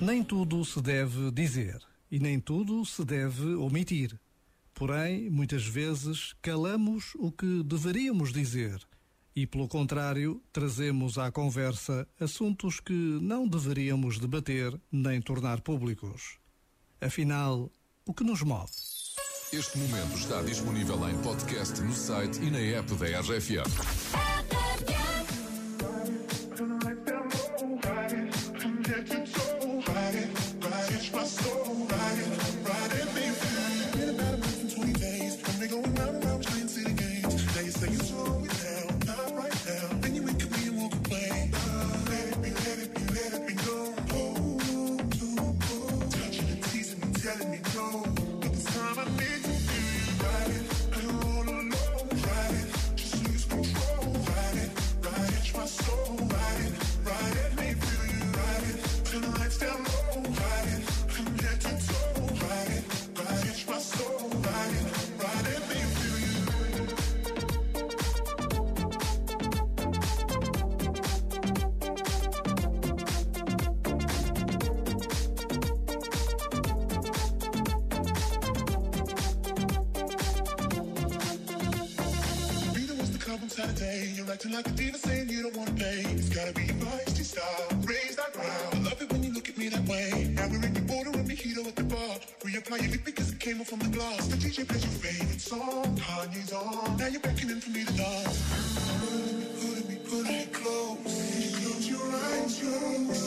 Nem tudo se deve dizer e nem tudo se deve omitir. Porém, muitas vezes calamos o que deveríamos dizer e, pelo contrário, trazemos à conversa assuntos que não deveríamos debater nem tornar públicos. Afinal, o que nos move? Este momento está disponível em podcast no site e na app da RFM. Saturday. You're acting like a diva saying you don't wanna pay. It's gotta be your feisty style. Raise that ground. I love it when you look at me that way. Now we're in the border and mojito at the bar. Reapply your lip because it came off from the glass. The DJ plays your favorite song. Kanye's on. Now you're beckoning for me to dance. Pulling me, pulling me, close. Close your eyes, close.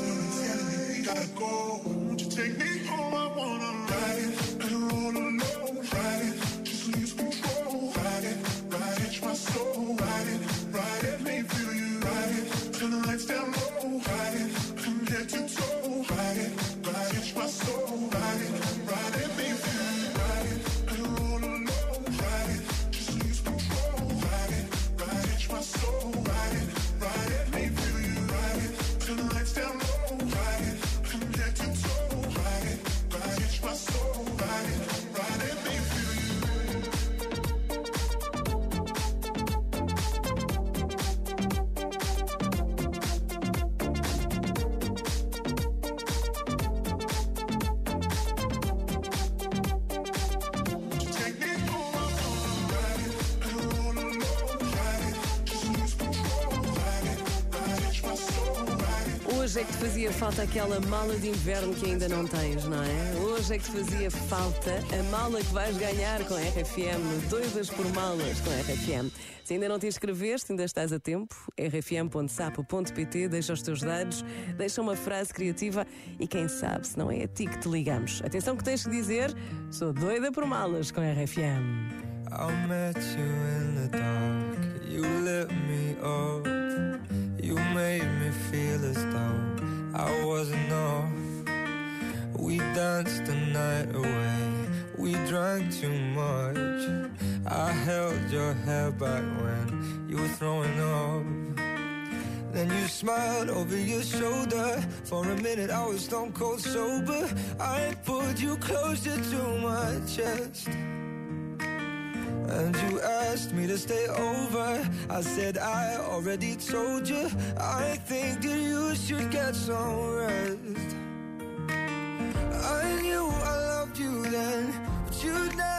Telling me we gotta go. Won't you take me home? I wanna ride lights Hoje é que te fazia falta aquela mala de inverno que ainda não tens, não é? Hoje é que te fazia falta a mala que vais ganhar com a RFM. Doidas por malas com a RFM. Se ainda não te inscreveste, ainda estás a tempo. rfm.sapo.pt, deixa os teus dados, deixa uma frase criativa e quem sabe se não é a ti que te ligamos. Atenção que tens que dizer: sou doida por malas com a RFM. I met you in the dark. You lit me up. You made me feel held your hair back when you were throwing up. Then you smiled over your shoulder. For a minute, I was stone cold sober. I pulled you closer to my chest. And you asked me to stay over. I said, I already told you. I think that you should get some rest. I knew I loved you then, but you'd never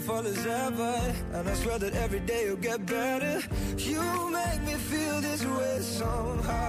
beautiful as ever. And I swear that every day you'll get better. You make me feel this way somehow.